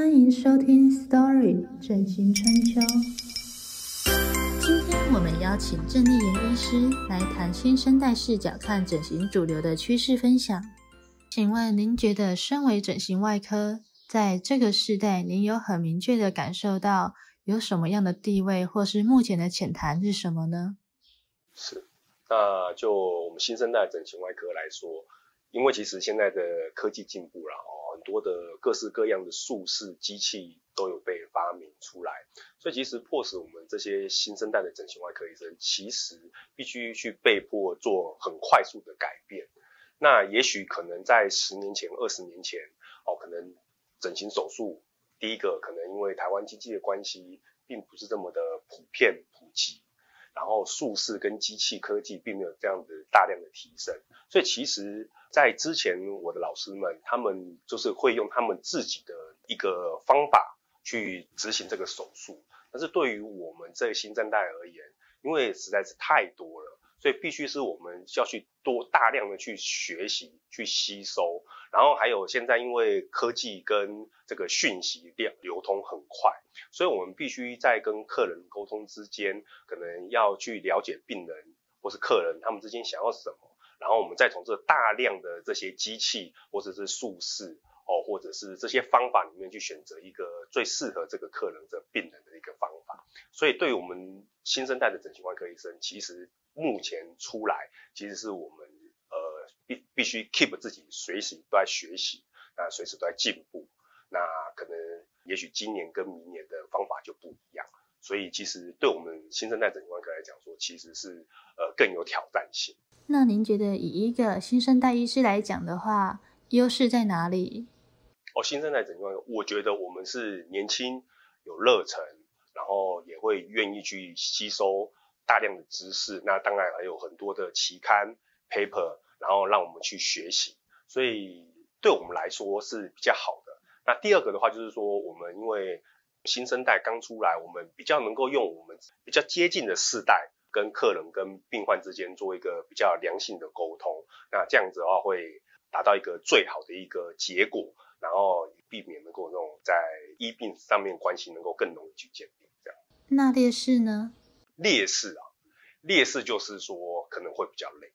欢迎收听《Story 整形春秋》。今天我们邀请郑丽妍医师来谈新生代视角看整形主流的趋势分享。请问您觉得，身为整形外科，在这个时代，您有很明确的感受到有什么样的地位，或是目前的浅谈是什么呢？是，那就我们新生代整形外科来说，因为其实现在的科技进步了哦。很多的各式各样的术式机器都有被发明出来，所以其实迫使我们这些新生代的整形外科医生，其实必须去被迫做很快速的改变。那也许可能在十年前、二十年前，哦，可能整形手术第一个可能因为台湾经济的关系，并不是这么的普遍普及。然后术式跟机器科技并没有这样的大量的提升，所以其实，在之前我的老师们，他们就是会用他们自己的一个方法去执行这个手术。但是对于我们这新生代而言，因为实在是太多了。所以必须是我们要去多大量的去学习、去吸收，然后还有现在因为科技跟这个讯息量流通很快，所以我们必须在跟客人沟通之间，可能要去了解病人或是客人他们之间想要什么，然后我们再从这大量的这些机器或者是术式哦，或者是这些方法里面去选择一个最适合这个客人的病人的一个方法。所以对于我们新生代的整形外科医生，其实目前出来，其实是我们呃必必须 keep 自己随时都在学习，那随时都在进步。那可能也许今年跟明年的方法就不一，所以其实对我们新生代整形外科来讲说，其实是呃更有挑战性。那您觉得以一个新生代医师来讲的话，优势在哪里？哦，新生代整形外科，我觉得我们是年轻、有热忱，然后也会愿意去吸收。大量的知识，那当然还有很多的期刊 paper，然后让我们去学习，所以对我们来说是比较好的。那第二个的话就是说，我们因为新生代刚出来，我们比较能够用我们比较接近的世代，跟客人跟病患之间做一个比较良性的沟通，那这样子的话会达到一个最好的一个结果，然后避免能够那种在医病上面关系能够更容易去建立这样。那劣势呢？劣势啊，劣势就是说可能会比较累，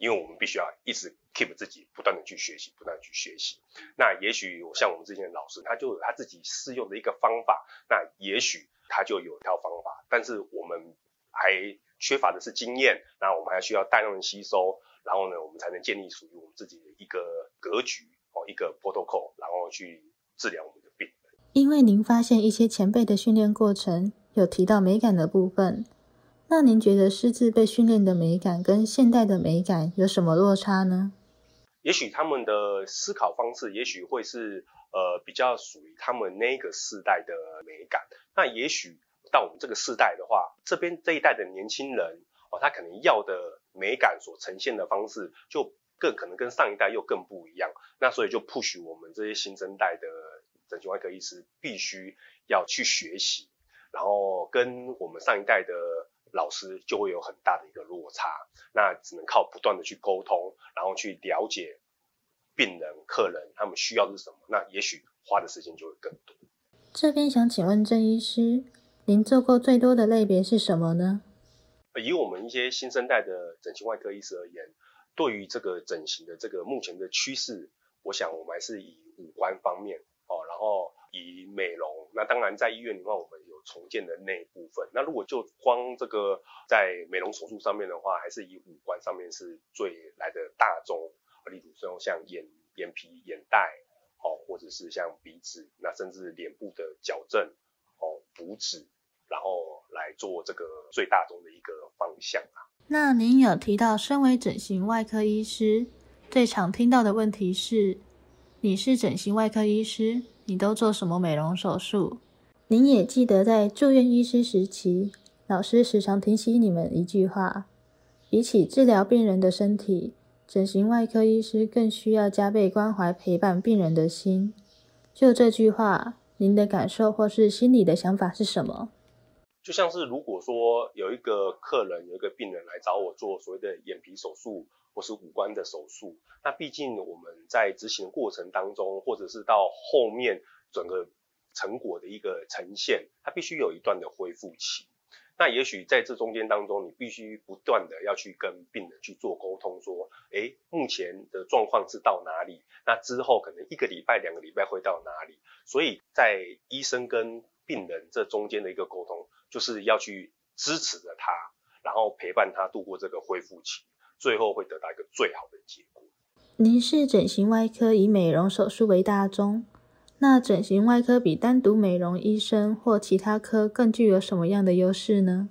因为我们必须要一直 keep 自己不断的去学习，不断的去学习。那也许我像我们之前的老师，他就有他自己适用的一个方法，那也许他就有一套方法，但是我们还缺乏的是经验，那我们还需要大量的吸收，然后呢，我们才能建立属于我们自己的一个格局哦，一个 protocol，然后去治疗我们的病。因为您发现一些前辈的训练过程有提到美感的部分。那您觉得狮子被训练的美感跟现代的美感有什么落差呢？也许他们的思考方式，也许会是呃比较属于他们那个世代的美感。那也许到我们这个世代的话，这边这一代的年轻人哦，他可能要的美感所呈现的方式，就更可能跟上一代又更不一样。那所以就 push 我们这些新生代的整形外科医师必须要去学习，然后跟我们上一代的。老师就会有很大的一个落差，那只能靠不断的去沟通，然后去了解病人、客人他们需要的是什么，那也许花的时间就会更多。这边想请问郑医师，您做过最多的类别是什么呢？以我们一些新生代的整形外科医师而言，对于这个整形的这个目前的趋势，我想我们还是以五官方面哦，然后以美容，那当然在医院里面我们。重建的那一部分，那如果就光这个在美容手术上面的话，还是以五官上面是最来的大众，例如说像眼眼皮、眼袋，哦，或者是像鼻子，那甚至脸部的矫正，哦，补脂，然后来做这个最大众的一个方向啊。那您有提到，身为整形外科医师，最常听到的问题是，你是整形外科医师，你都做什么美容手术？您也记得在住院医师时期，老师时常提醒你们一句话：比起治疗病人的身体，整形外科医师更需要加倍关怀陪伴病人的心。就这句话，您的感受或是心里的想法是什么？就像是如果说有一个客人、有一个病人来找我做所谓的眼皮手术或是五官的手术，那毕竟我们在执行过程当中，或者是到后面整个。成果的一个呈现，它必须有一段的恢复期。那也许在这中间当中，你必须不断的要去跟病人去做沟通，说，哎，目前的状况是到哪里？那之后可能一个礼拜、两个礼拜会到哪里？所以在医生跟病人这中间的一个沟通，就是要去支持着他，然后陪伴他度过这个恢复期，最后会得到一个最好的结果。您是整形外科，以美容手术为大宗。那整形外科比单独美容医生或其他科更具有什么样的优势呢？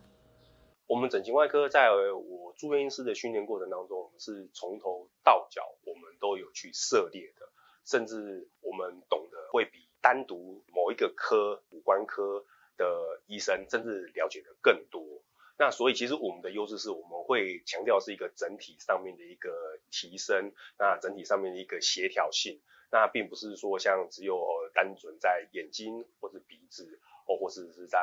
我们整形外科在我住院医师的训练过程当中，我们是从头到脚我们都有去涉猎的，甚至我们懂得会比单独某一个科五官科的医生甚至了解的更多。那所以其实我们的优势是我们会强调是一个整体上面的一个提升，那整体上面的一个协调性。那并不是说像只有单纯在眼睛或者鼻子，哦，或是是在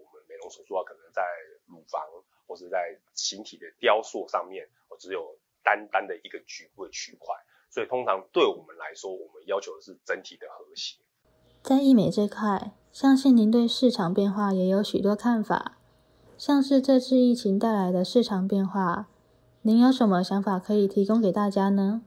我们美容手术啊，可能在乳房或是在形体的雕塑上面，哦，只有单单的一个局部的区块。所以通常对我们来说，我们要求的是整体的和谐。在医美这块，相信您对市场变化也有许多看法，像是这次疫情带来的市场变化，您有什么想法可以提供给大家呢？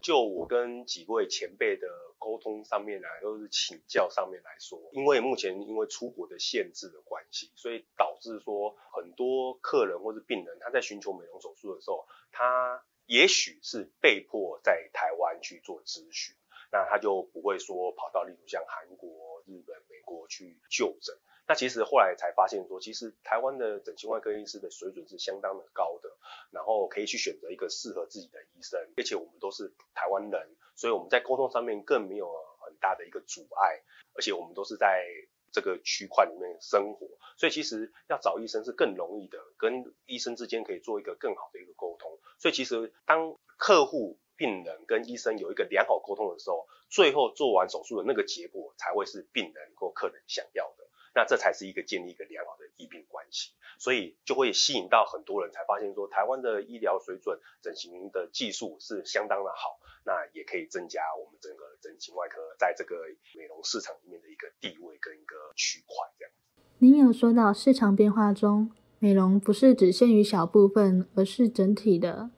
就我跟几位前辈的沟通上面来，都是请教上面来说，因为目前因为出国的限制的关系，所以导致说很多客人或是病人他在寻求美容手术的时候，他也许是被迫在台湾去做咨询，那他就不会说跑到例如像韩国、日本、美国去就诊。那其实后来才发现说，其实台湾的整形外科医师的水准是相当的高的，然后可以去选择一个适合自己的医生，而且我们都是台湾人，所以我们在沟通上面更没有很大的一个阻碍，而且我们都是在这个区块里面生活，所以其实要找医生是更容易的，跟医生之间可以做一个更好的一个沟通。所以其实当客户、病人跟医生有一个良好沟通的时候，最后做完手术的那个结果才会是病人或客人想要的。那这才是一个建立一个良好的医病关系，所以就会吸引到很多人才发现说，台湾的医疗水准、整形的技术是相当的好，那也可以增加我们整个整形外科在这个美容市场里面的一个地位跟一个区块这样。您有说到市场变化中，美容不是只限于小部分，而是整体的。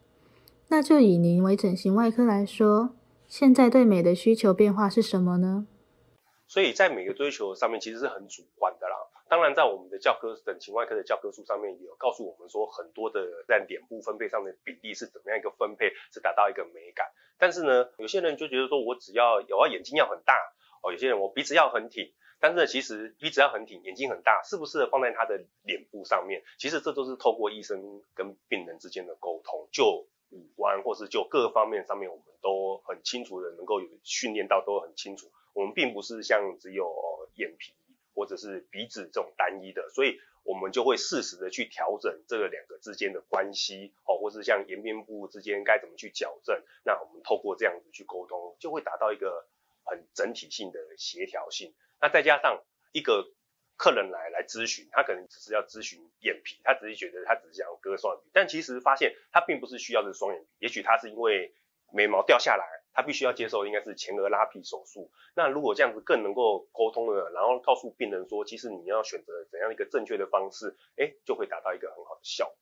那就以您为整形外科来说，现在对美的需求变化是什么呢？所以在每个追求上面其实是很主观的啦。当然，在我们的教科整形外科的教科书上面也有告诉我们说，很多的在脸部分配上的比例是怎么样一个分配，是达到一个美感。但是呢，有些人就觉得说我只要有眼睛要很大哦，有些人我鼻子要很挺。但是，其实鼻子要很挺，眼睛很大，适不适合放在他的脸部上面？其实这都是透过医生跟病人之间的沟通，就五官或是就各方面上面，我们都很清楚的能够有训练到，都很清楚。我们并不是像只有眼皮或者是鼻子这种单一的，所以我们就会适时的去调整这个两个之间的关系，哦，或是像颜面部之间该怎么去矫正，那我们透过这样子去沟通，就会达到一个很整体性的协调性。那再加上一个客人来来咨询，他可能只是要咨询眼皮，他只是觉得他只是想割双眼皮，但其实发现他并不是需要的双眼皮，也许他是因为眉毛掉下来。他必须要接受应该是前额拉皮手术。那如果这样子更能够沟通了，然后告诉病人说，其实你要选择怎样一个正确的方式，哎，就会达到一个很好的效果。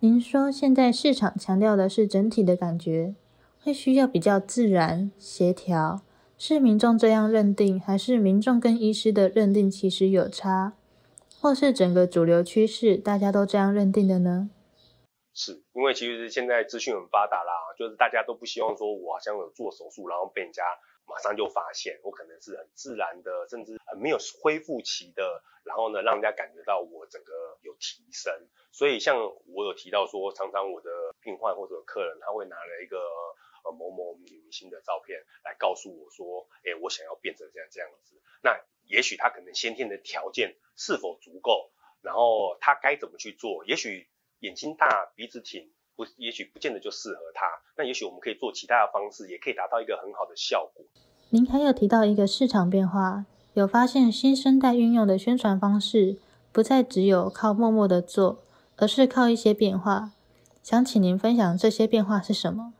您说现在市场强调的是整体的感觉，会需要比较自然协调，是民众这样认定，还是民众跟医师的认定其实有差，或是整个主流趋势大家都这样认定的呢？是因为其实现在资讯很发达啦，就是大家都不希望说我好像有做手术，然后被人家马上就发现，我可能是很自然的，甚至很没有恢复期的，然后呢让人家感觉到我整个有提升。所以像我有提到说，常常我的病患或者客人他会拿了一个呃某某女明星的照片来告诉我说，哎，我想要变成这样这样子。那也许他可能先天的条件是否足够，然后他该怎么去做，也许。眼睛大，鼻子挺，不，也许不见得就适合他。那也许我们可以做其他的方式，也可以达到一个很好的效果。您还有提到一个市场变化，有发现新生代运用的宣传方式，不再只有靠默默的做，而是靠一些变化。想请您分享这些变化是什么？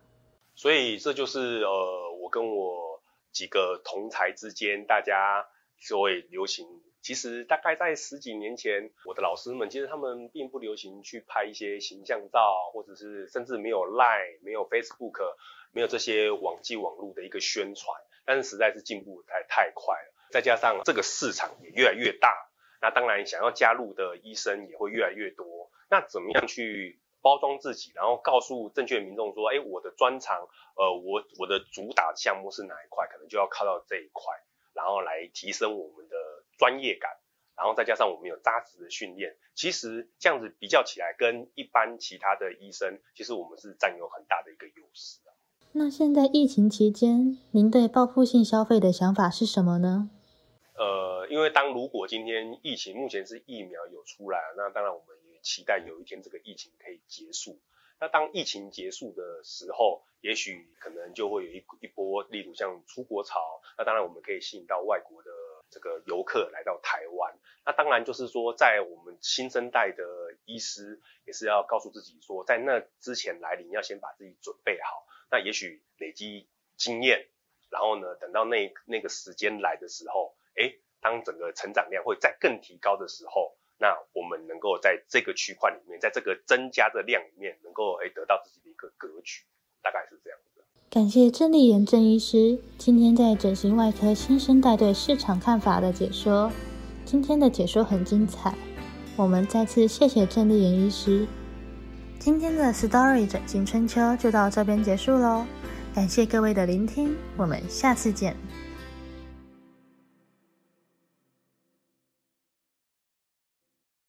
所以这就是呃，我跟我几个同才之间，大家所谓流行。其实大概在十几年前，我的老师们其实他们并不流行去拍一些形象照，或者是甚至没有 Line、没有 Facebook、没有这些网际网络的一个宣传。但是实在是进步太太快了，再加上这个市场也越来越大，那当然想要加入的医生也会越来越多。那怎么样去包装自己，然后告诉正确民众说，哎，我的专长，呃，我我的主打项目是哪一块，可能就要靠到这一块，然后来提升我们的专业感，然后再加上我们有扎实的训练，其实这样子比较起来，跟一般其他的医生，其实我们是占有很大的一个优势那现在疫情期间，您对报复性消费的想法是什么呢？呃，因为当如果今天疫情目前是疫苗有出来，那当然我们也期待有一天这个疫情可以结束。那当疫情结束的时候，也许可能就会有一一波，例如像出国潮。那当然我们可以吸引到外国的这个游客来到台湾。那当然就是说，在我们新生代的医师也是要告诉自己说，在那之前来临，要先把自己准备好。那也许累积经验，然后呢，等到那那个时间来的时候，哎，当整个成长量会再更提高的时候，那我们能够在这个区块里面，在这个增加的量里面，能够哎得到自己的一个格局，大概是这样。感谢郑丽妍郑医师今天在整形外科新生代对市场看法的解说，今天的解说很精彩，我们再次谢谢郑丽妍医师。今天的 Story 整形春秋就到这边结束喽，感谢各位的聆听，我们下次见。